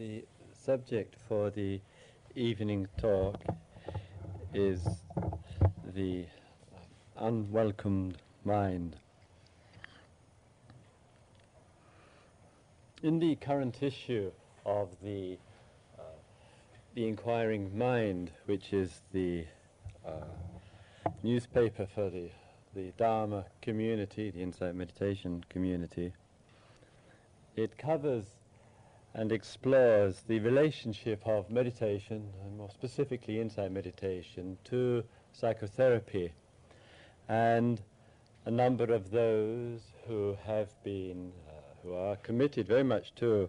The subject for the evening talk is the unwelcomed mind. In the current issue of the uh, the inquiring mind, which is the uh, newspaper for the the Dharma community, the Insight Meditation community, it covers and explores the relationship of meditation, and more specifically insight meditation, to psychotherapy. And a number of those who have been, uh, who are committed very much to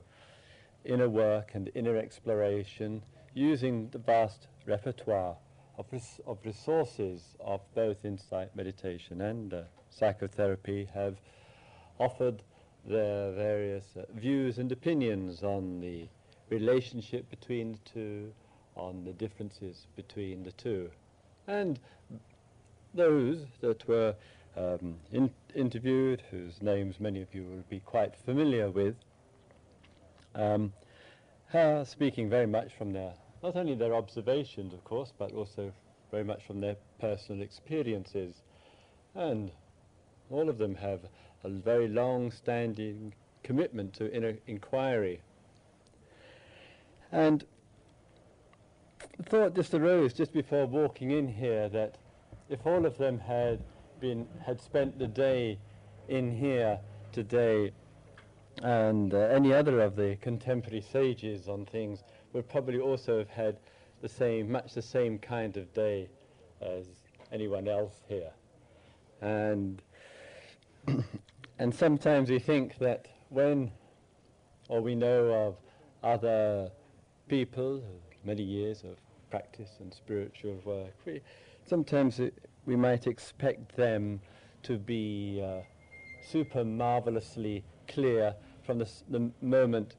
inner work and inner exploration, using the vast repertoire of, res- of resources of both insight meditation and uh, psychotherapy, have offered their various uh, views and opinions on the relationship between the two, on the differences between the two. And those that were um, in interviewed, whose names many of you will be quite familiar with, um, are speaking very much from their, not only their observations, of course, but also very much from their personal experiences. And all of them have a very long-standing commitment to inner inquiry. And the thought just arose just before walking in here that if all of them had been had spent the day in here today, and uh, any other of the contemporary sages on things would probably also have had the same, much the same kind of day as anyone else here. And and sometimes we think that when, or we know of other people, many years of practice and spiritual work, we, sometimes it, we might expect them to be uh, super marvelously clear from the, s- the moment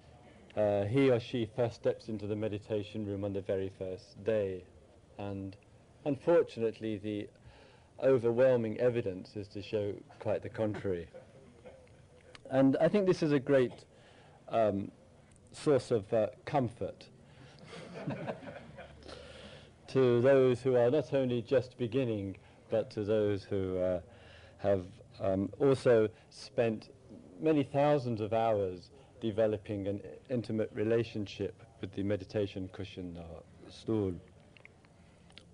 uh, he or she first steps into the meditation room on the very first day. And unfortunately, the overwhelming evidence is to show quite the contrary. And I think this is a great um, source of uh, comfort to those who are not only just beginning, but to those who uh, have um, also spent many thousands of hours developing an intimate relationship with the meditation cushion or stool.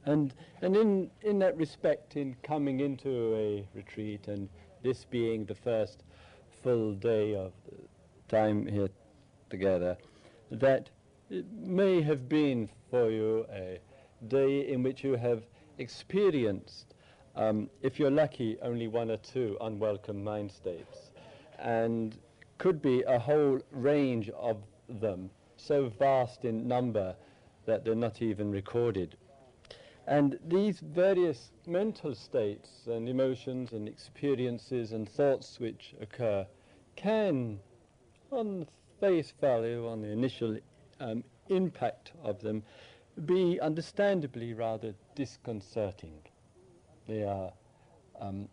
And, and in, in that respect, in coming into a retreat and this being the first full day of time here together, that it may have been for you a day in which you have experienced, um, if you're lucky, only one or two unwelcome mind states, and could be a whole range of them, so vast in number that they're not even recorded. And these various mental states and emotions and experiences and thoughts which occur can, on face value, on the initial um, impact of them, be understandably rather disconcerting. They are um,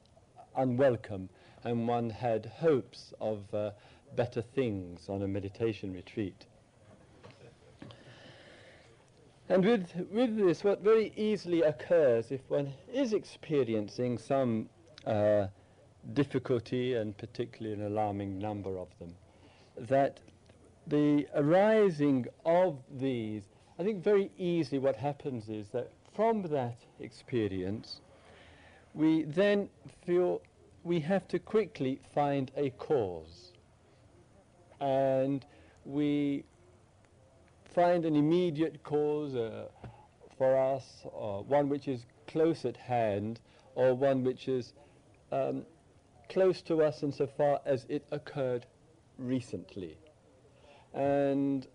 unwelcome, and one had hopes of uh, better things on a meditation retreat. And with, with this, what very easily occurs if one is experiencing some uh, difficulty, and particularly an alarming number of them, that the arising of these, I think very easily what happens is that from that experience, we then feel we have to quickly find a cause. And we find an immediate cause uh, for us, or one which is close at hand, or one which is um, close to us insofar as it occurred recently. And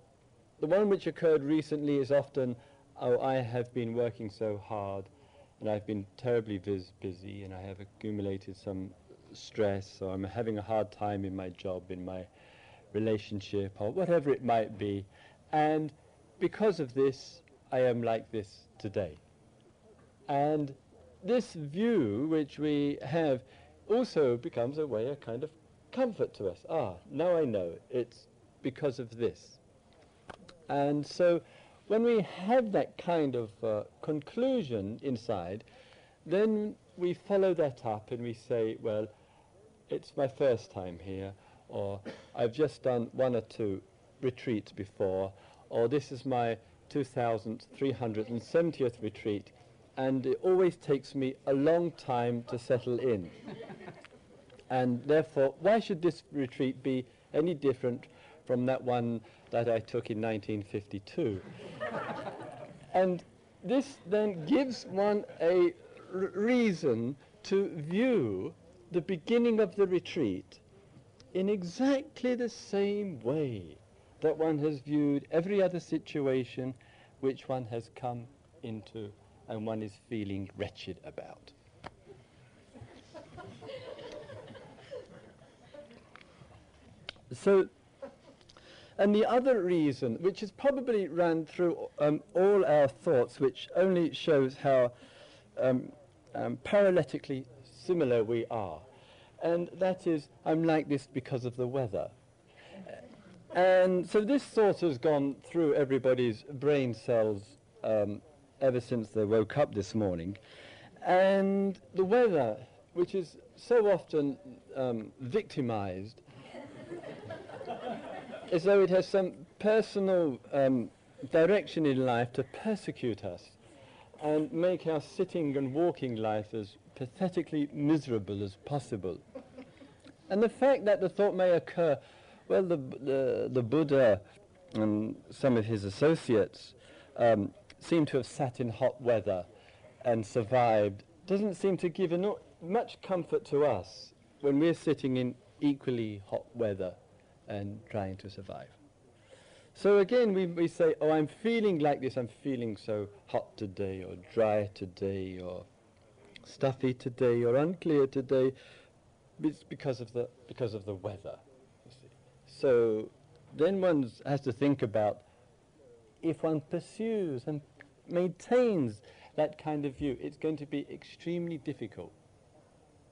the one which occurred recently is often, oh, I have been working so hard, and I've been terribly busy, and I have accumulated some stress, or I'm having a hard time in my job, in my relationship, or whatever it might be. And because of this, I am like this today. And this view which we have also becomes a way, a kind of comfort to us. Ah, now I know it's because of this. And so when we have that kind of uh, conclusion inside, then we follow that up and we say, well, it's my first time here, or I've just done one or two retreats before, or this is my 2370th retreat, and it always takes me a long time to settle in. and therefore, why should this retreat be any different from that one that I took in 1952? and this then gives one a reason to view the beginning of the retreat in exactly the same way that one has viewed every other situation which one has come into and one is feeling wretched about. so, and the other reason, which has probably ran through um, all our thoughts, which only shows how um, um, paralytically similar we are, and that is, I'm like this because of the weather. And so this thought has gone through everybody's brain cells um, ever since they woke up this morning. And the weather, which is so often um, victimized, as though it has some personal um, direction in life to persecute us and make our sitting and walking life as pathetically miserable as possible. And the fact that the thought may occur, well, the, the, the Buddha and some of his associates um, seem to have sat in hot weather and survived doesn't seem to give much comfort to us when we're sitting in equally hot weather and trying to survive. So again, we, we say, oh, I'm feeling like this, I'm feeling so hot today, or dry today, or stuffy today, or unclear today. It's because of the, because of the weather. So then one has to think about if one pursues and maintains that kind of view, it's going to be extremely difficult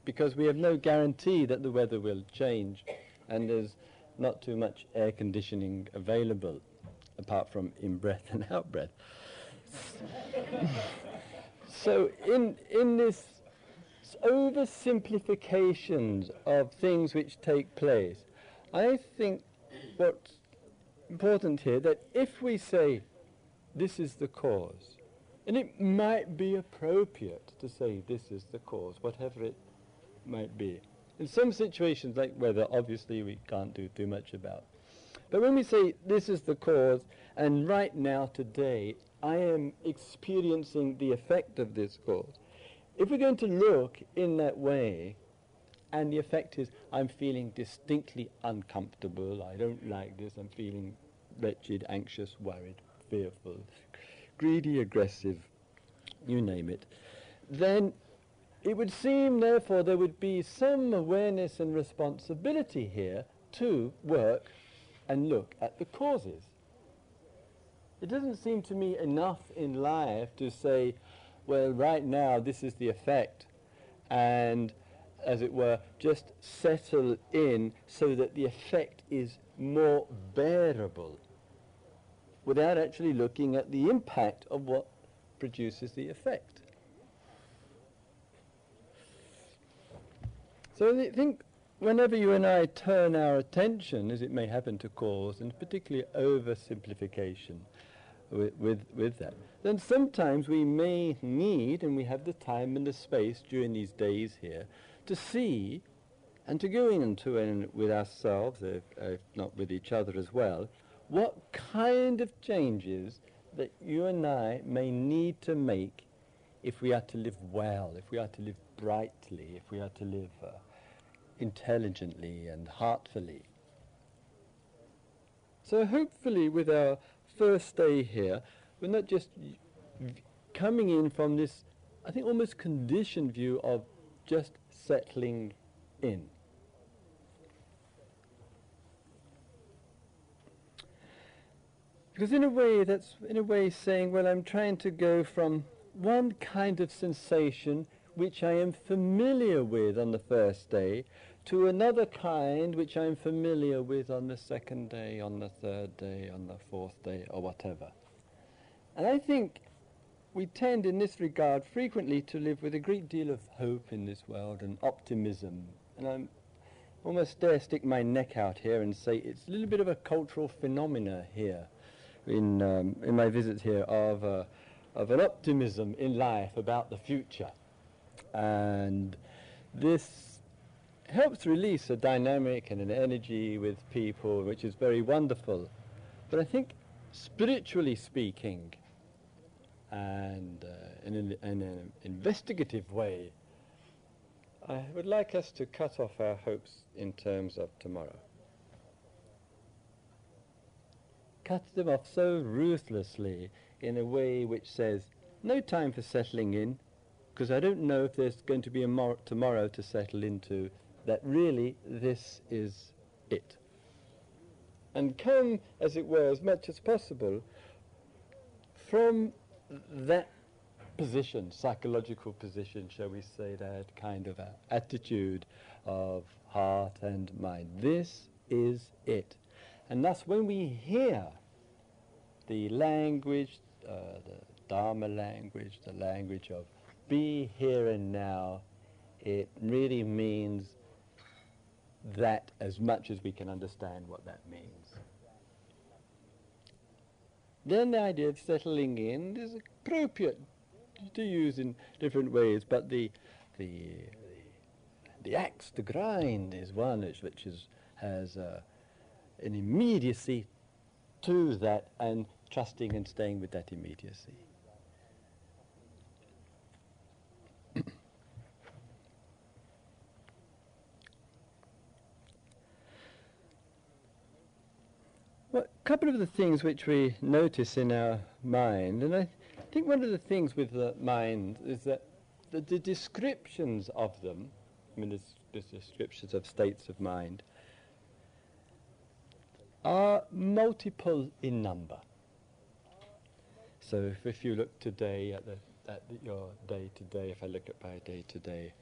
because we have no guarantee that the weather will change and there's not too much air conditioning available apart from in-breath and out-breath. so in, in this oversimplifications of things which take place, I think what's important here that if we say this is the cause. And it might be appropriate to say this is the cause, whatever it might be. In some situations, like weather, obviously we can't do too much about. But when we say this is the cause, and right now, today, I am experiencing the effect of this cause, if we're going to look in that way, and the effect is I'm feeling distinctly uncomfortable, I don't like this, I'm feeling wretched, anxious, worried, fearful, greedy, aggressive, you name it, then it would seem, therefore, there would be some awareness and responsibility here to work and look at the causes. It doesn't seem to me enough in life to say, well, right now this is the effect, and as it were, just settle in so that the effect is more bearable without actually looking at the impact of what produces the effect. So I think whenever you and I turn our attention, as it may happen to cause, and particularly oversimplification with, with, with that, then sometimes we may need, and we have the time and the space during these days here, to see and to go into it with ourselves, if, if not with each other as well, what kind of changes that you and I may need to make if we are to live well, if we are to live brightly, if we are to live uh, intelligently and heartfully. So hopefully with our first day here, we're not just coming in from this, I think, almost conditioned view of just settling in. Because in a way, that's in a way saying, well, I'm trying to go from one kind of sensation which I am familiar with on the first day to another kind which I'm familiar with on the second day, on the third day, on the fourth day, or whatever. And I think we tend in this regard frequently to live with a great deal of hope in this world and optimism. And I'm almost dare stick my neck out here and say it's a little bit of a cultural phenomena here in, um, in my visit here of, uh, of an optimism in life about the future. And this helps release a dynamic and an energy with people, which is very wonderful. But I think, spiritually speaking, and uh, in, an, in an investigative way, I would like us to cut off our hopes in terms of tomorrow. Cut them off so ruthlessly in a way which says, no time for settling in, because I don't know if there's going to be a mor- tomorrow to settle into that really this is it. And come, as it were, as much as possible from that position, psychological position, shall we say, that kind of attitude of heart and mind. This is it. And thus, when we hear the language, uh, the Dharma language, the language of be here and now, it really means that as much as we can understand what that means. Then the idea of settling in is appropriate to use in different ways, but the the the, axe to grind is one which, which is, has uh, an immediacy to that and trusting and staying with that immediacy. Well, a couple of the things which we notice in our mind, and I think one of the things with the mind is that the, the descriptions of them, I mean, the descriptions of states of mind, are multiple in number. So if, if you look today at, the, at your day to day, if I look at my day to day,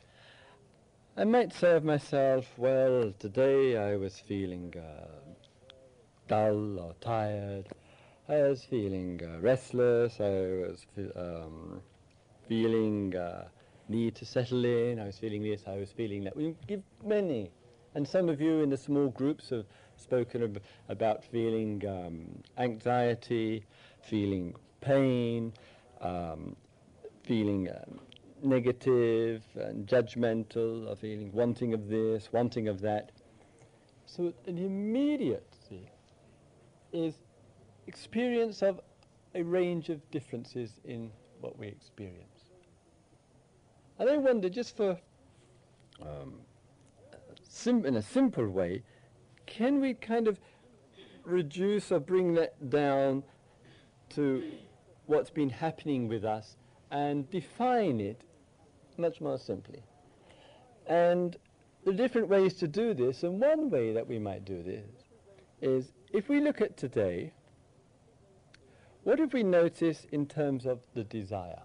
I might say of myself, well, today I was feeling uh, dull or tired. I was feeling uh, restless. I was um, feeling uh, need to settle in. I was feeling this. I was feeling that. We give many, and some of you in the small groups have spoken ab- about feeling um, anxiety, feeling pain, um, feeling um, negative and judgmental, feeling wanting of this, wanting of that. So an immediate is experience of a range of differences in what we experience. And I wonder, just for um, sim- in a simple way, can we kind of reduce or bring that down to what's been happening with us and define it much more simply? And the different ways to do this, and one way that we might do this is if we look at today, what have we noticed in terms of the desire?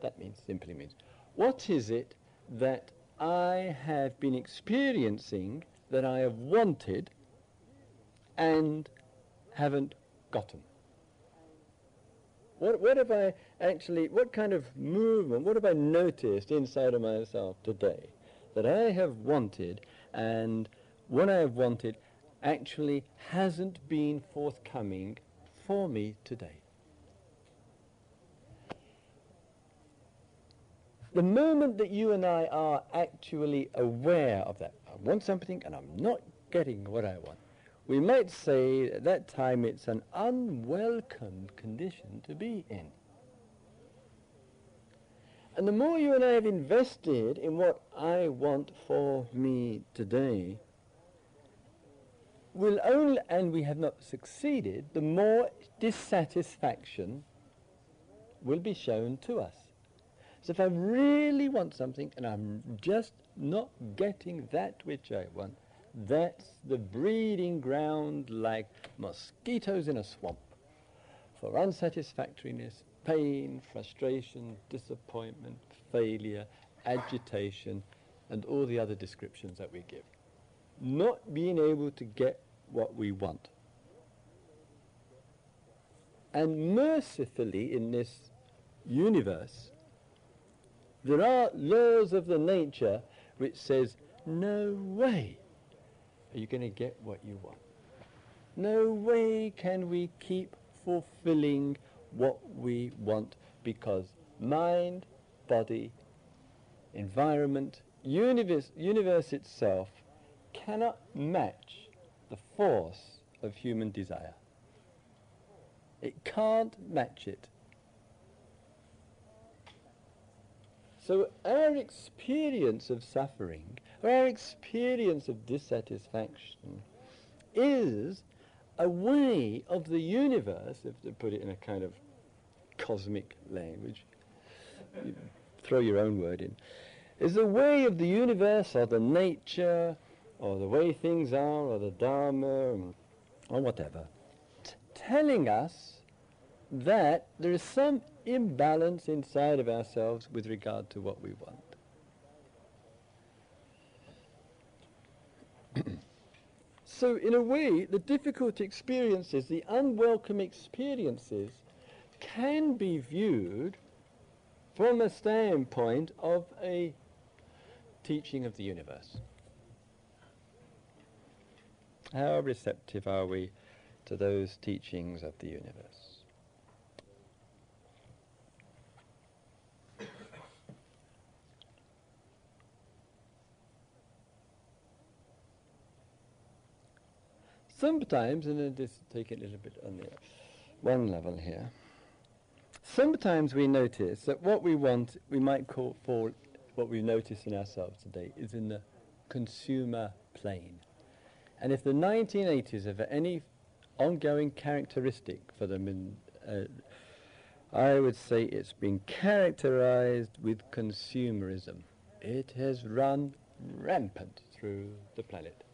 That means simply means, what is it that I have been experiencing that I have wanted and haven't gotten? What, what have I actually, what kind of movement, what have I noticed inside of myself today that I have wanted and what I have wanted actually hasn't been forthcoming for me today. The moment that you and I are actually aware of that, I want something and I'm not getting what I want, we might say at that time it's an unwelcome condition to be in. And the more you and I have invested in what I want for me today, will only, and we have not succeeded, the more dissatisfaction will be shown to us. So if I really want something and I'm just not getting that which I want, that's the breeding ground like mosquitoes in a swamp for unsatisfactoriness, pain, frustration, disappointment, failure, agitation, and all the other descriptions that we give. Not being able to get what we want. And mercifully in this universe, there are laws of the nature which says, no way are you going to get what you want. No way can we keep fulfilling what we want because mind, body, environment, universe, universe itself cannot match the force of human desire. It can't match it. So our experience of suffering, our experience of dissatisfaction is a way of the universe, if to put it in a kind of cosmic language, throw your own word in, is a way of the universe or the nature or the way things are or the Dharma or whatever, telling us that there is some imbalance inside of ourselves with regard to what we want. so in a way, the difficult experiences, the unwelcome experiences, can be viewed from a standpoint of a teaching of the universe. How receptive are we to those teachings of the universe? Sometimes, and then just take it a little bit on the one level here, sometimes we notice that what we want, we might call for what we notice in ourselves today, is in the consumer plane. And if the 1980s have any ongoing characteristic for them, in, uh, I would say it's been characterized with consumerism. It has run rampant through the planet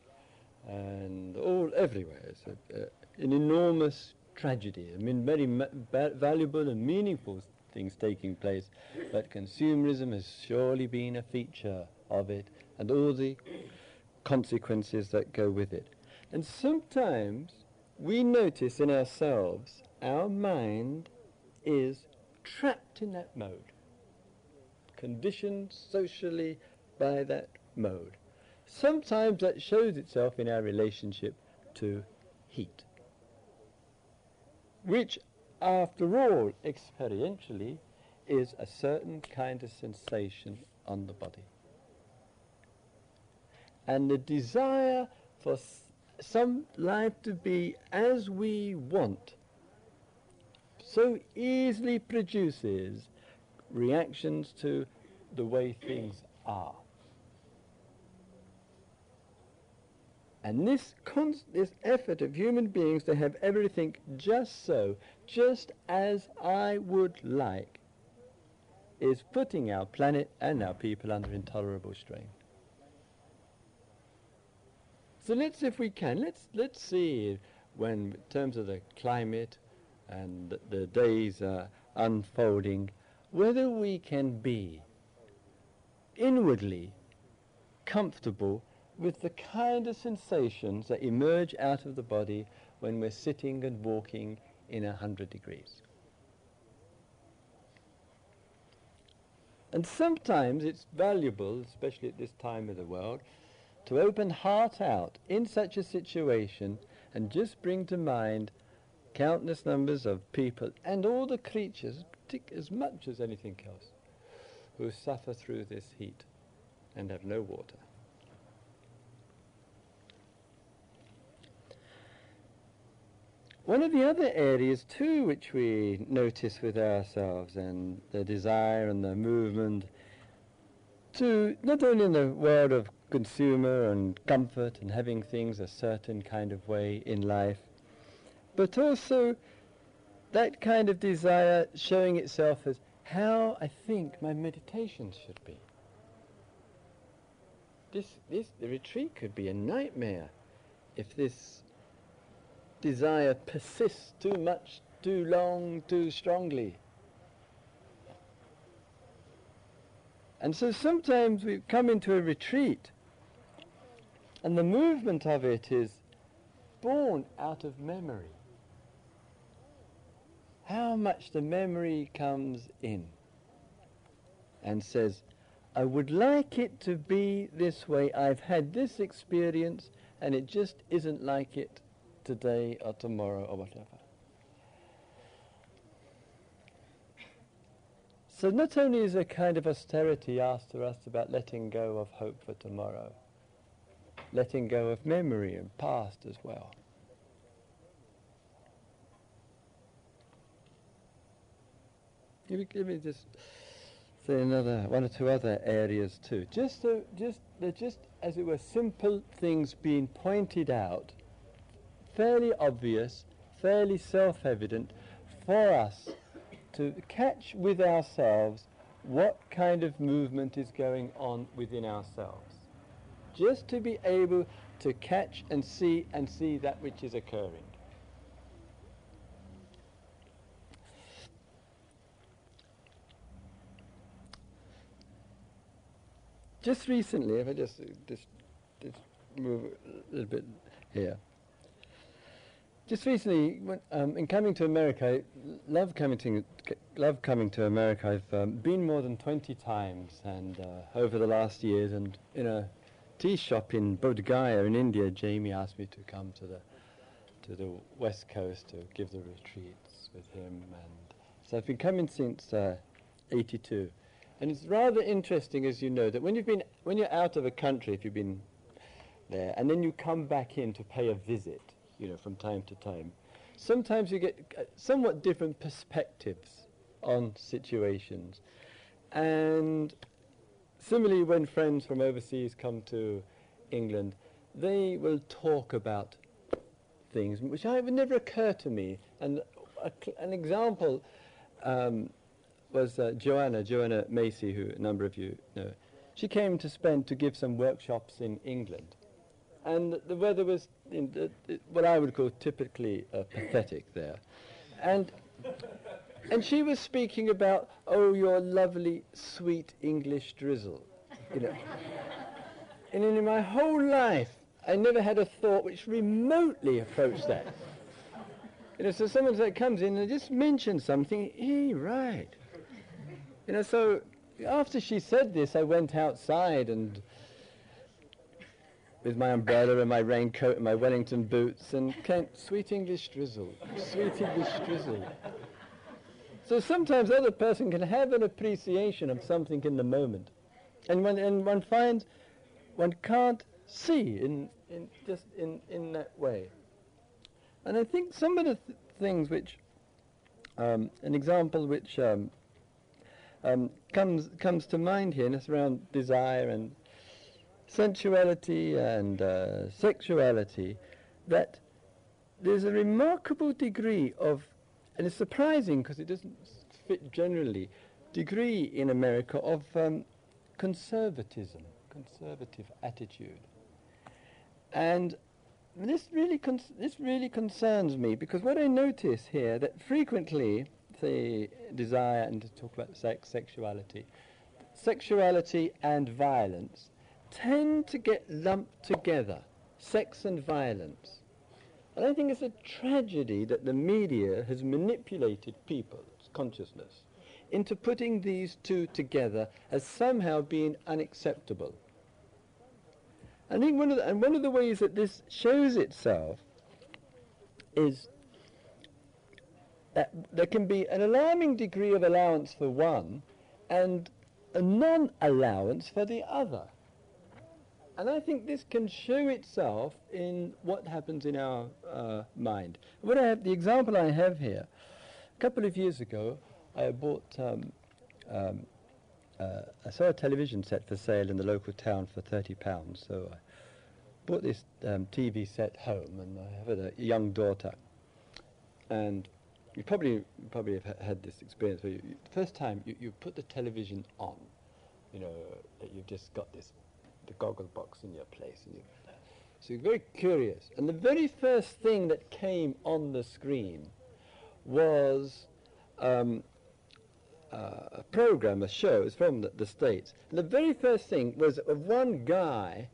and all everywhere. It's a, uh, an enormous tragedy. I mean, very ma- valuable and meaningful things taking place, but consumerism has surely been a feature of it, and all the consequences that go with it. And sometimes we notice in ourselves our mind is trapped in that mode, conditioned socially by that mode. Sometimes that shows itself in our relationship to heat, which, after all, experientially, is a certain kind of sensation on the body. And the desire for some life to be as we want so easily produces reactions to the way things are. And this, this effort of human beings to have everything just so, just as I would like, is putting our planet and our people under intolerable strain. So let's, if we can, let's, let's see when, in terms of the climate and the, days are unfolding, whether we can be inwardly comfortable with the kind of sensations that emerge out of the body when we're sitting and walking in a hundred degrees. And sometimes it's valuable, especially at this time of the world, to open heart out in such a situation and just bring to mind countless numbers of people and all the creatures, as much as anything else, who suffer through this heat and have no water. One of the other areas too which we notice with ourselves and the desire and the movement to not only in the world of consumer and comfort and having things a certain kind of way in life, but also that kind of desire showing itself as how I think my meditation should be. This, this, the retreat could be a nightmare if this desire persists too much, too long, too strongly. And so sometimes we come into a retreat and the movement of it is born out of memory. How much the memory comes in and says, I would like it to be this way. I've had this experience and it just isn't like it today or tomorrow or whatever. So not only is a kind of austerity asked of us about letting go of hope for tomorrow, letting go of memory and past as well. Give me, give me just say another one or two other areas too. Just so, just they're just as it were simple things being pointed out, fairly obvious, fairly self-evident for us to catch with ourselves what kind of movement is going on within ourselves. Just to be able to catch and see and see that which is occurring. Just recently, if I just, just, just move a little bit here. Just recently, when, um, in coming to America, I love coming to, love coming to America. I've um, been more than 20 times and uh, over the last years and in a tea shop in Bodh Gaya in India, Jamie asked me to come to the, to the west coast to give the retreats with him and so I've been coming since uh, 82. And it's rather interesting, as you know, that when you've been, when you're out of a country, if you've been there, and then you come back in to pay a visit, you know, from time to time. Sometimes you get uh, somewhat different perspectives on situations. And similarly, when friends from overseas come to England, they will talk about things which I, would never occur to me. And a, an example um, was uh, Joanna, Joanna Macy, who a number of you know. She came to spend to give some workshops in England and the weather was the, what I would call typically uh, pathetic there. And, and she was speaking about, oh, your lovely, sweet English drizzle. You know. and in my whole life, I never had a thought which remotely approached that. You know, so someone that comes in and just mentions something, hey, right. You know, so after she said this, I went outside and with my umbrella and my raincoat and my Wellington boots and Kent, sweet English drizzle, sweet English drizzle. So sometimes other person can have an appreciation of something in the moment. And, when, and one finds one can't see in, in just in, in that way. And I think some of the th- things which, um, an example which um, um, comes, comes to mind here, and it's around desire and sensuality and uh, sexuality that there's a remarkable degree of, and it's surprising because it doesn't fit generally, degree in America of um, conservatism, conservative attitude. And this really, this really concerns me because what I notice here that frequently, the desire and to talk about sex, sexuality, sexuality and violence tend to get lumped together, sex and violence. And I think it's a tragedy that the media has manipulated people's consciousness into putting these two together as somehow being unacceptable. I think one of the, and one of the ways that this shows itself is that there can be an alarming degree of allowance for one and a non-allowance for the other. And I think this can show itself in what happens in our uh, mind. What I have, the example I have here, a couple of years ago, I bought, um, um, uh, I saw a television set for sale in the local town for thirty pounds. So I bought this um, TV set home, and I have a young daughter. And you probably probably have ha- had this experience where you, you, the first time you, you put the television on, you know, you've just got this the goggle box in your place. And you, so you're very curious. And the very first thing that came on the screen was um, uh, a program, a show, it's from the, the States. And the very first thing was of one guy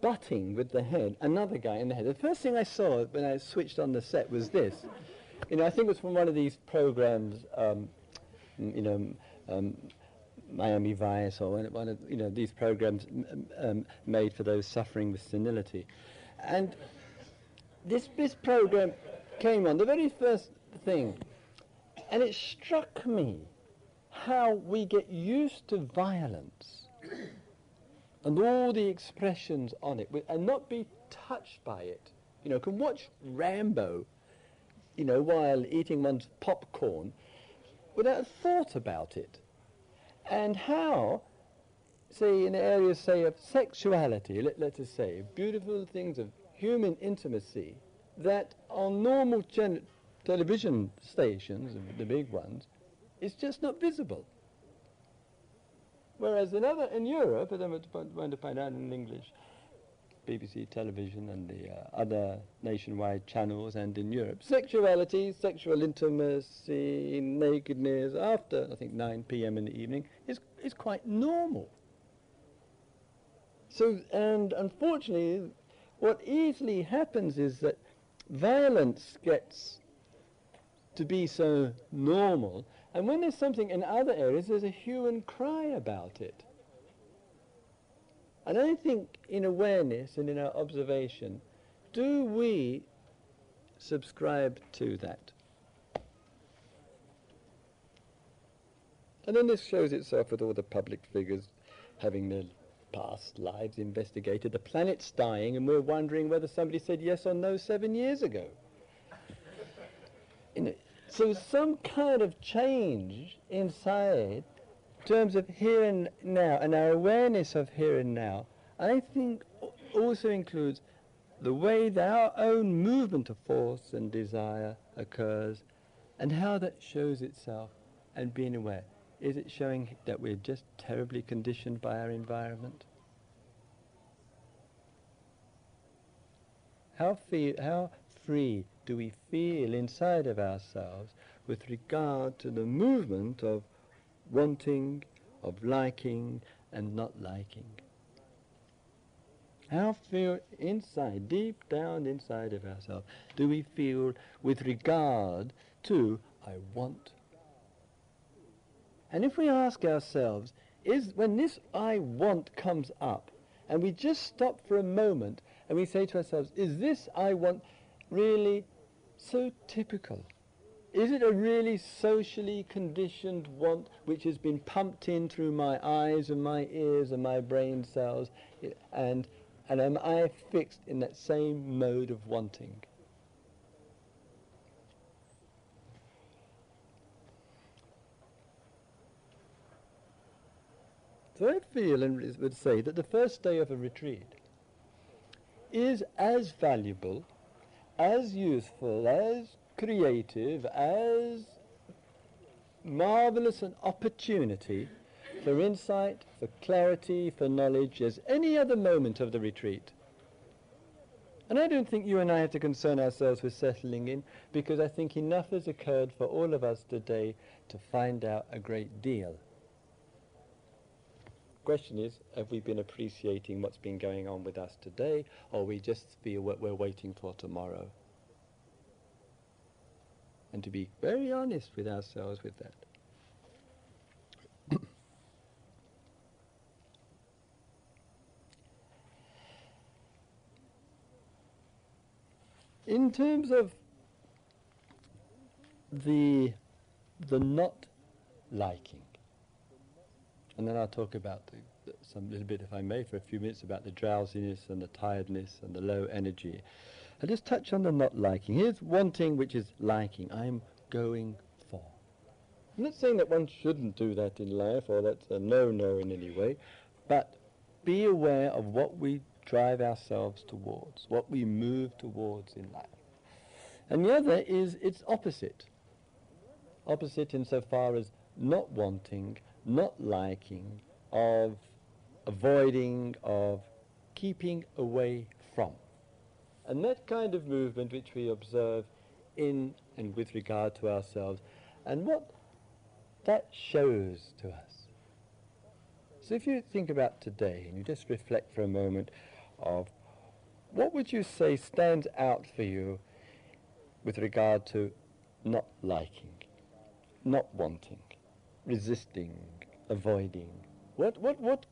butting with the head another guy in the head. The first thing I saw when I switched on the set was this. You know, I think it was from one of these programs, um, you know, um, Miami Vice or one, of you know these programs um, made for those suffering with senility, and this this program came on the very first thing, and it struck me how we get used to violence and all the expressions on it and not be touched by it. You know, can watch Rambo, you know, while eating one's popcorn without a thought about it. And how, say, in areas, say, of sexuality, let, let us say, beautiful things of human intimacy, that on normal television stations, the big ones, is just not visible. Whereas in other in Europe, as I'm going to find out in English, BBC television and the uh, other nationwide channels, and in Europe, sexuality, sexual intimacy, nakedness after I think 9 p.m. in the evening is is quite normal. So, and unfortunately, what easily happens is that violence gets to be so normal and when there's something in other areas, there's a hue and cry about it. And I think in awareness and in our observation, do we subscribe to that? And then this shows itself with all the public figures having their past lives investigated. The planet's dying and we're wondering whether somebody said yes or no seven years ago. You know, so some kind of change inside in terms of here and now and our awareness of here and now, I think also includes the way that our own movement of force and desire occurs and how that shows itself and being aware. Is it showing that we're just terribly conditioned by our environment? How, feel, how free do we feel inside of ourselves with regard to the movement of wanting, of liking and not liking? How feel inside, deep down inside of ourselves, do we feel with regard to I want? And if we ask ourselves, is when this I want comes up, and we just stop for a moment and we say to ourselves, is this I want really so typical? Is it a really socially conditioned want which has been pumped in through my eyes and my ears and my brain cells and, and am I fixed in that same mode of wanting? So I feel and would say that the first day of a retreat is as valuable as useful, as creative, as marvelous an opportunity for insight, for clarity, for knowledge as any other moment of the retreat. And I don't think you and I have to concern ourselves with settling in because I think enough has occurred for all of us today to find out a great deal. Question is, have we been appreciating what's been going on with us today, or we just feel what we're waiting for tomorrow? And to be very honest with ourselves with that. In terms of the the not liking, and then I'll talk about the, some little bit, if I may, for a few minutes about the drowsiness and the tiredness and the low energy. I'll just touch on the not liking. Here's wanting, which is liking. I'm going for. I'm not saying that one shouldn't do that in life or that's a no-no in any way, but be aware of what we drive ourselves towards, what we move towards in life. And the other is its opposite. Opposite insofar as not wanting, not liking, of avoiding, of keeping away. And that kind of movement which we observe in and with regard to ourselves. And what that shows to us. So if you think about today and you just reflect for a moment of what would you say stands out for you with regard to not liking, not wanting, resisting, avoiding? What, what, what,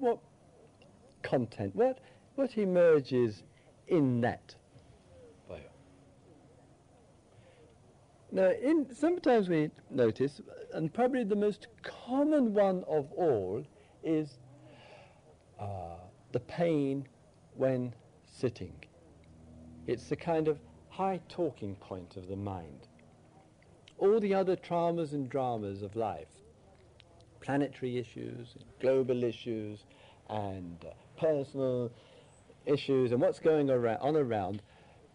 what content, what, what emerges in that? Now, in, sometimes we notice, and probably the most common one of all is uh, the pain when sitting. It's the kind of high talking point of the mind. All the other traumas and dramas of life, planetary issues, global issues, and uh, personal issues, and what's going around, on around,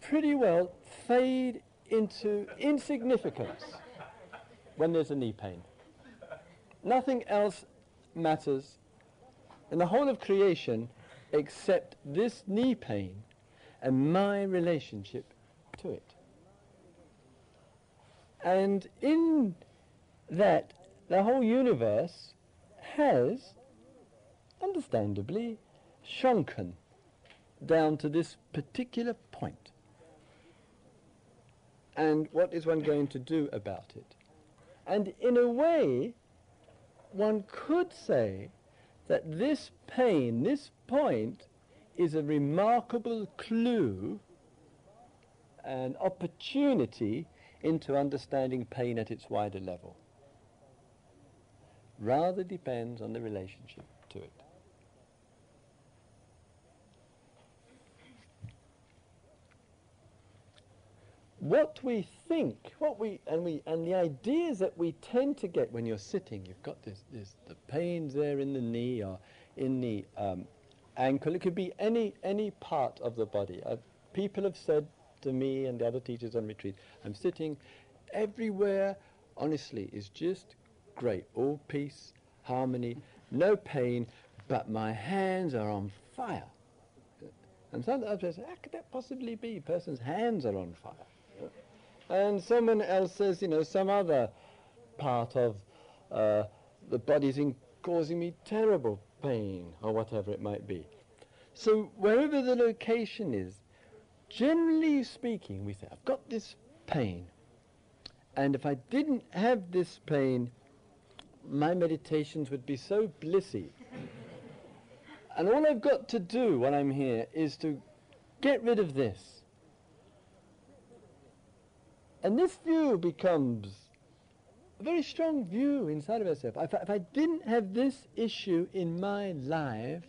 pretty well fade into insignificance when there's a knee pain. Nothing else matters in the whole of creation except this knee pain and my relationship to it. And in that, the whole universe has, understandably, shrunken down to this particular point. And what is one going to do about it? And in a way, one could say that this pain, this point, is a remarkable clue, an opportunity into understanding pain at its wider level. Rather depends on the relationship to it. What we think, what we and we and the ideas that we tend to get when you're sitting, you've got this, this the pains there in the knee or in the um, ankle. It could be any any part of the body. Uh, people have said to me and the other teachers on retreat, I'm sitting everywhere. Honestly, is just great. All peace, harmony, no pain, but my hands are on fire. And sometimes I say, how could that possibly be? A person's hands are on fire and someone else says, you know, some other part of uh, the body's in causing me terrible pain or whatever it might be. So wherever the location is, generally speaking, we say, I've got this pain. And if I didn't have this pain, my meditations would be so blissy. and all I've got to do when I'm here is to get rid of this. And this view becomes a very strong view inside of ourselves. If, if I didn't have this issue in my life,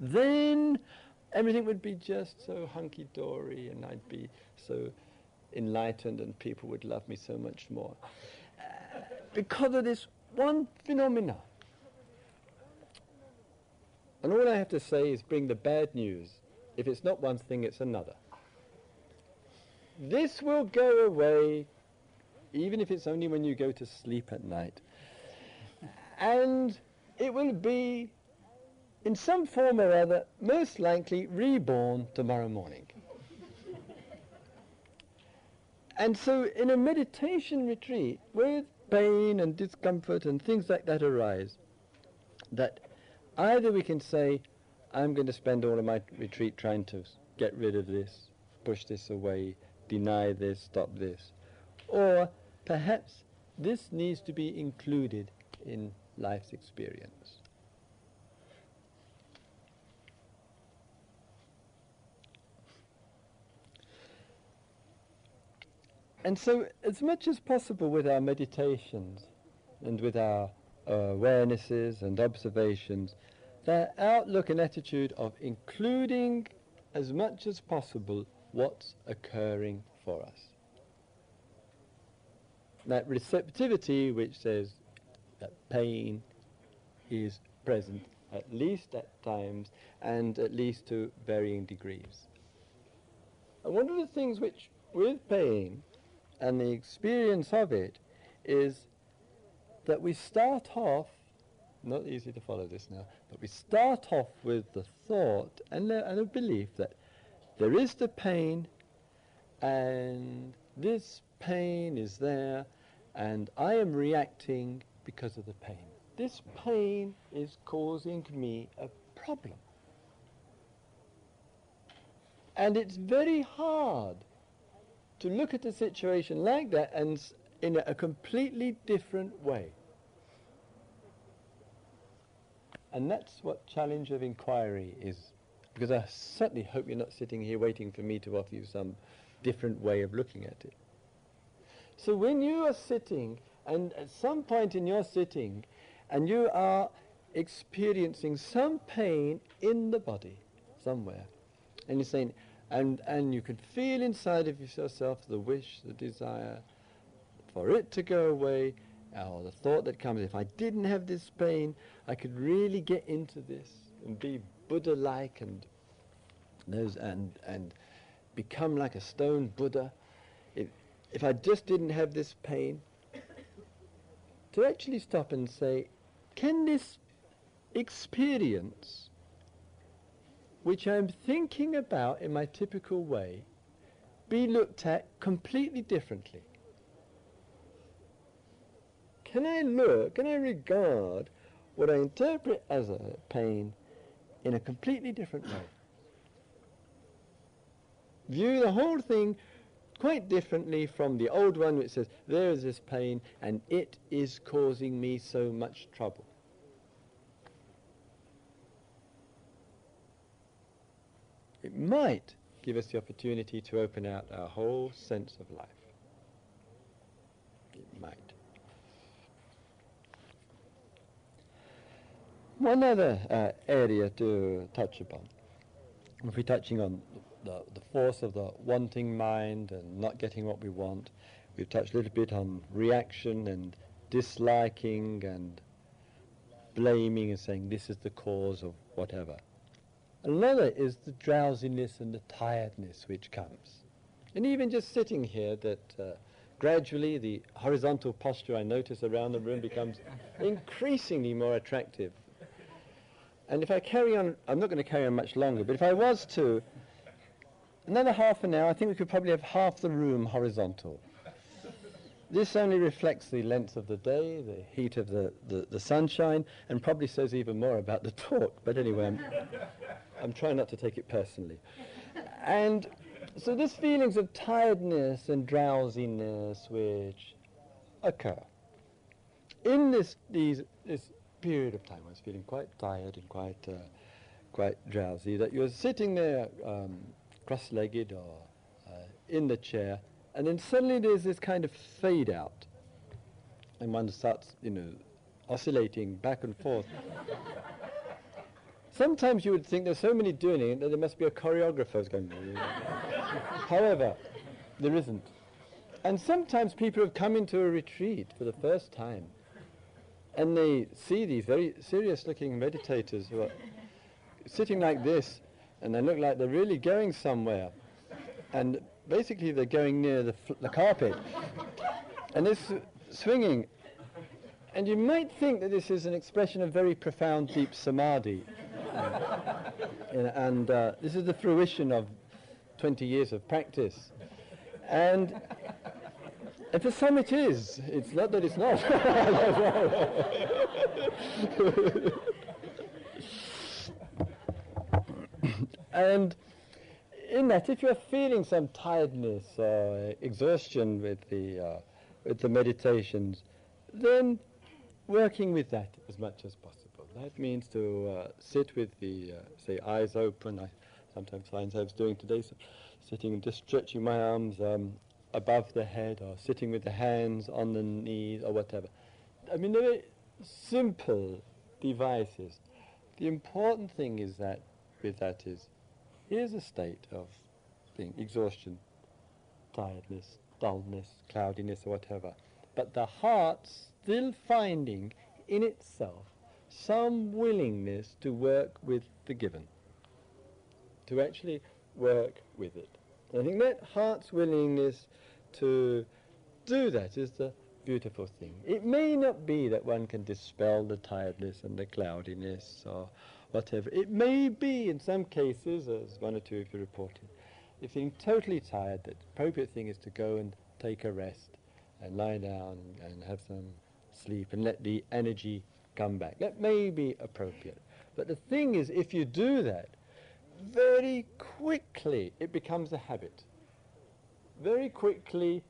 then everything would be just so hunky-dory and I'd be so enlightened and people would love me so much more. Uh, because of this one phenomena. And all I have to say is bring the bad news. If it's not one thing, it's another. This will go away, even if it's only when you go to sleep at night. And it will be, in some form or other, most likely reborn tomorrow morning. and so in a meditation retreat, with pain and discomfort and things like that arise, that either we can say, I'm going to spend all of my retreat trying to get rid of this, push this away, deny this, stop this. Or perhaps this needs to be included in life's experience. And so, as much as possible with our meditations and with our uh, awarenesses and observations, their outlook and attitude of including as much as possible what's occurring for us. That receptivity which says that pain is present at least at times and at least to varying degrees. And one of the things which, with pain and the experience of it, is that we start off, not easy to follow this now, but we start off with the thought and, the, and a belief that there is the pain, and this pain is there, and I am reacting because of the pain. This pain is causing me a problem. And it's very hard to look at a situation like that and in a completely different way. And that's what challenge of inquiry is. Because I certainly hope you're not sitting here waiting for me to offer you some different way of looking at it. So when you are sitting, and at some point in your sitting, and you are experiencing some pain in the body somewhere, and you're saying, and, and you can feel inside of yourself the wish, the desire for it to go away, or the thought that comes, if I didn't have this pain, I could really get into this and be Buddha-like and those and and become like a stone Buddha. If if I just didn't have this pain, to actually stop and say, can this experience, which I'm thinking about in my typical way, be looked at completely differently? Can I look, can I regard what I interpret as a pain in a completely different way? View the whole thing quite differently from the old one which says, there is this pain and it is causing me so much trouble. It might give us the opportunity to open out our whole sense of life. It might. One other uh, area to touch upon, if we're touching on the, the force of the wanting mind and not getting what we want, we've touched a little bit on reaction and disliking and blaming and saying this is the cause of whatever. Another is the drowsiness and the tiredness which comes. And even just sitting here that uh, gradually the horizontal posture I notice around the room becomes increasingly more attractive and if I carry on, I'm not going to carry on much longer, but if I was to, another half an hour, I think we could probably have half the room horizontal. This only reflects the length of the day, the heat of the, the, the sunshine, and probably says even more about the talk. But anyway, I'm, I'm trying not to take it personally. And so these feelings of tiredness and drowsiness which occur in this, these, this period of time I was feeling quite tired and quite uh, quite drowsy, that you're sitting there um, cross-legged or uh, in the chair, and then suddenly there's this kind of fade out, and one starts, you know, oscillating back and forth. Sometimes you would think there's so many doing it that there must be a choreographer going. However, there isn't. And sometimes people have come into a retreat for the first time and they see these very serious looking meditators who are sitting like this and they look like they're really going somewhere. And basically they're going near the, the carpet. And they're s- swinging. And you might think that this is an expression of very profound deep samadhi. And, and uh, this is the fruition of 20 years of practice. And and for some it is. It's not that it's not. and in that, if you're feeling some tiredness or exhaustion with the, uh, with the meditations, then working with that as much as possible. That means to uh, sit with the, uh, say, eyes open. I sometimes find I was doing today, so sitting and just stretching my arms um, above the head or sitting with the hands on the knees or whatever. I mean, they're simple devices. The important thing is that with that is, here's a state of being exhaustion, tiredness, dullness, cloudiness or whatever. But the heart still finding in itself some willingness to work with the given, to actually work with it. I think that heart's willingness to do that is the beautiful thing. It may not be that one can dispel the tiredness and the cloudiness or whatever. It may be in some cases, as one or two of you reported, if feeling totally tired, the appropriate thing is to go and take a rest and lie down and have some sleep and let the energy come back. That may be appropriate. But the thing is, if you do that, very quickly it becomes a habit. Very quickly,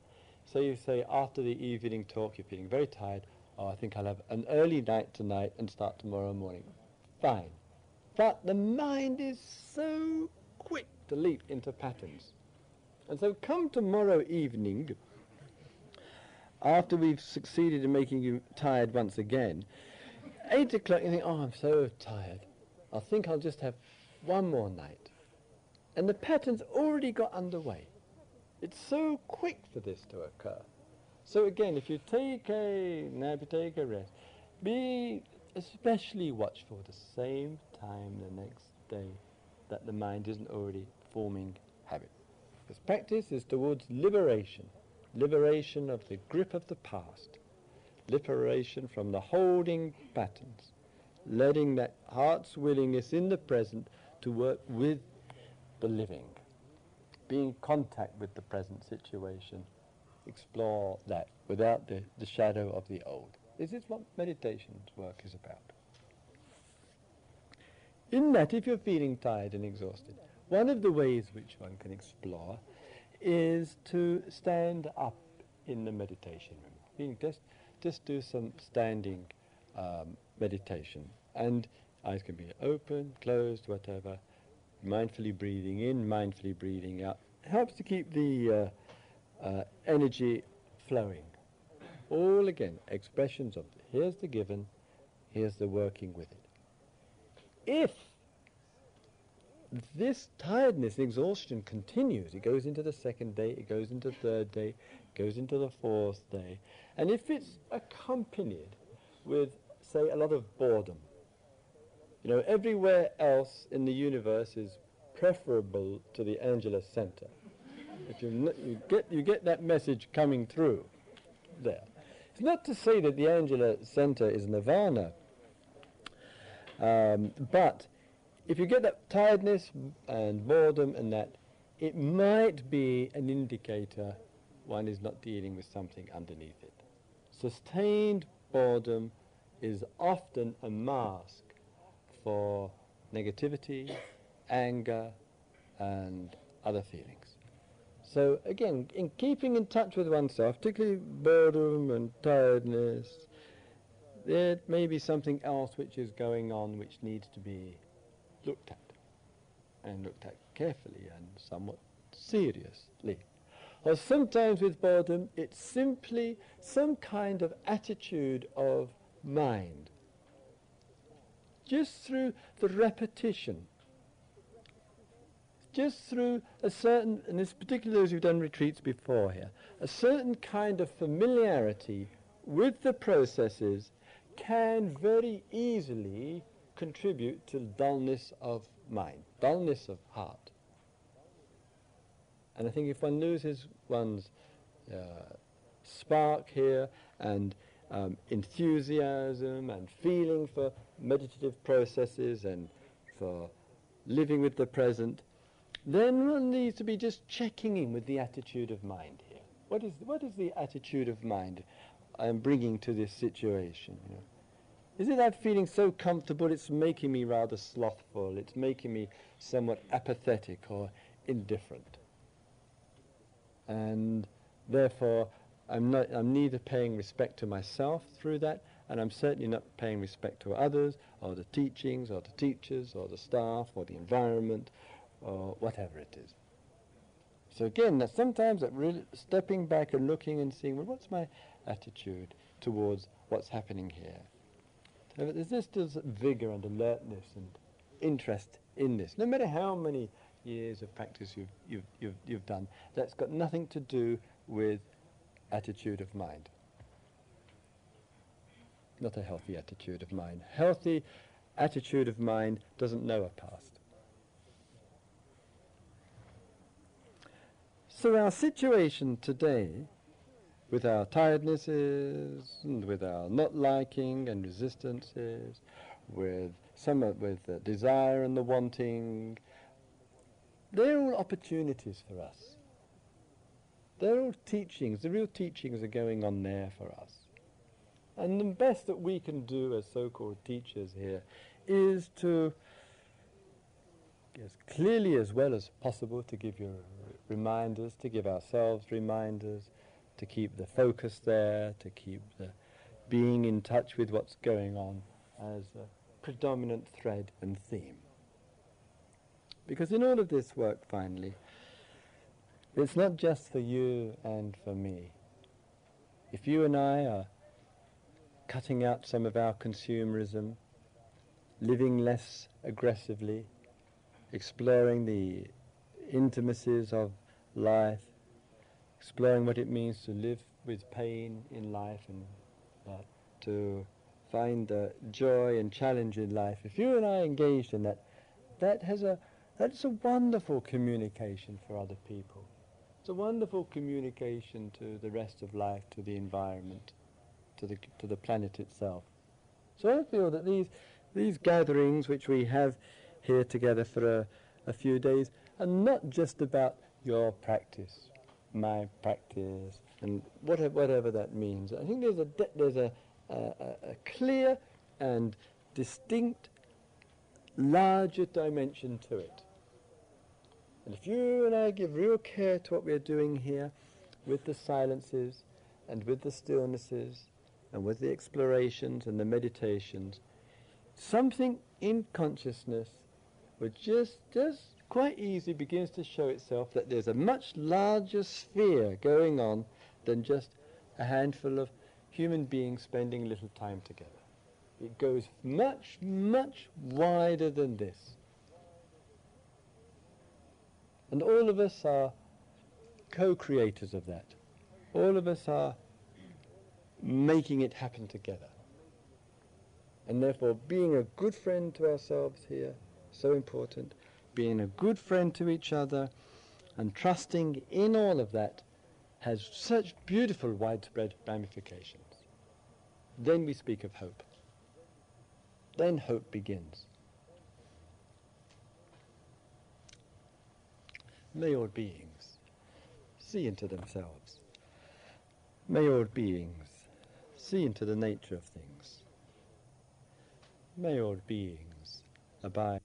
so you say after the evening talk, you're feeling very tired, oh, I think I'll have an early night tonight and start tomorrow morning. Fine. But the mind is so quick to leap into patterns. And so come tomorrow evening, after we've succeeded in making you tired once again, 8 o'clock you think, oh, I'm so tired. I think I'll just have one more night. And the pattern's already got underway. It's so quick for this to occur. So again, if you take a nap, you take a rest, be especially watchful the same time the next day that the mind isn't already forming habit. This practice is towards liberation, liberation of the grip of the past, liberation from the holding patterns, letting that heart's willingness in the present to work with the living, be in contact with the present situation, explore that without the, the shadow of the old. This is what meditation's work is about. In that, if you're feeling tired and exhausted, one of the ways which one can explore is to stand up in the meditation room. Just, just do some standing um, meditation. And eyes can be open, closed, whatever. Mindfully breathing in, mindfully breathing out. Helps to keep the uh, uh, energy flowing. All again, expressions of here's the given, here's the working with it. If this tiredness exhaustion continues, it goes into the second day, it goes into the third day, it goes into the fourth day, and if it's accompanied with, say, a lot of boredom, you know, everywhere else in the universe is preferable to the Angelus center. If you, you, get, you get that message coming through there. It's not to say that the Angelus center is nirvana, um, but if you get that tiredness and boredom and that, it might be an indicator one is not dealing with something underneath it. Sustained boredom is often a mask for negativity, anger, and other feelings. So again, in keeping in touch with oneself, particularly boredom and tiredness, there may be something else which is going on which needs to be looked at, and looked at carefully and somewhat seriously. Or sometimes with boredom, it's simply some kind of attitude of mind just through the repetition, just through a certain, and it's particularly those who've done retreats before here, a certain kind of familiarity with the processes can very easily contribute to dullness of mind, dullness of heart. And I think if one loses one's uh, spark here and um, enthusiasm and feeling for meditative processes and for living with the present, then one needs to be just checking in with the attitude of mind here. What is, what is the attitude of mind I'm bringing to this situation? You know? Is it that feeling so comfortable it's making me rather slothful, it's making me somewhat apathetic or indifferent? And therefore, I'm, not, I'm neither paying respect to myself through that, and I'm certainly not paying respect to others, or the teachings, or the teachers, or the staff, or the environment, or whatever it is. So again, that sometimes that really stepping back and looking and seeing, well, what's my attitude towards what's happening here? So there's just this vigor and alertness and interest in this, no matter how many years of practice you've, you've, you've, you've done. That's got nothing to do with attitude of mind. Not a healthy attitude of mind. Healthy attitude of mind doesn't know a past. So our situation today, with our tirednesses, and with our not liking and resistances, with some with the desire and the wanting, they're all opportunities for us They're all teachings. The real teachings are going on there for us. And the best that we can do as so-called teachers here is to, as clearly as well as possible, to give you reminders, to give ourselves reminders, to keep the focus there, to keep the being in touch with what's going on as a predominant thread and theme. Because in all of this work, finally, it's not just for you and for me. If you and I are cutting out some of our consumerism, living less aggressively, exploring the intimacies of life, exploring what it means to live with pain in life and uh, to find uh, joy and challenge in life. If you and I engaged in that, that has a that's a wonderful communication for other people. It's a wonderful communication to the rest of life, to the environment to the, to the planet itself. So I feel that these, these gatherings which we have here together for a, a few days are not just about your practice, my practice, and whatever, whatever that means. I think there's a, there's a, a, a clear and distinct larger dimension to it. And if you and I give real care to what we're doing here with the silences and with the stillnesses and with the explorations and the meditations, something in consciousness which just, just quite easily begins to show itself that there's a much larger sphere going on than just a handful of human beings spending a little time together. It goes much, much wider than this. And all of us are co-creators of that. All of us are making it happen together. And therefore, being a good friend to ourselves here, so important, being a good friend to each other, and trusting in all of that has such beautiful widespread ramifications. Then we speak of hope. Then hope begins. May all beings see into themselves. May all beings see into the nature of things. May all beings abide.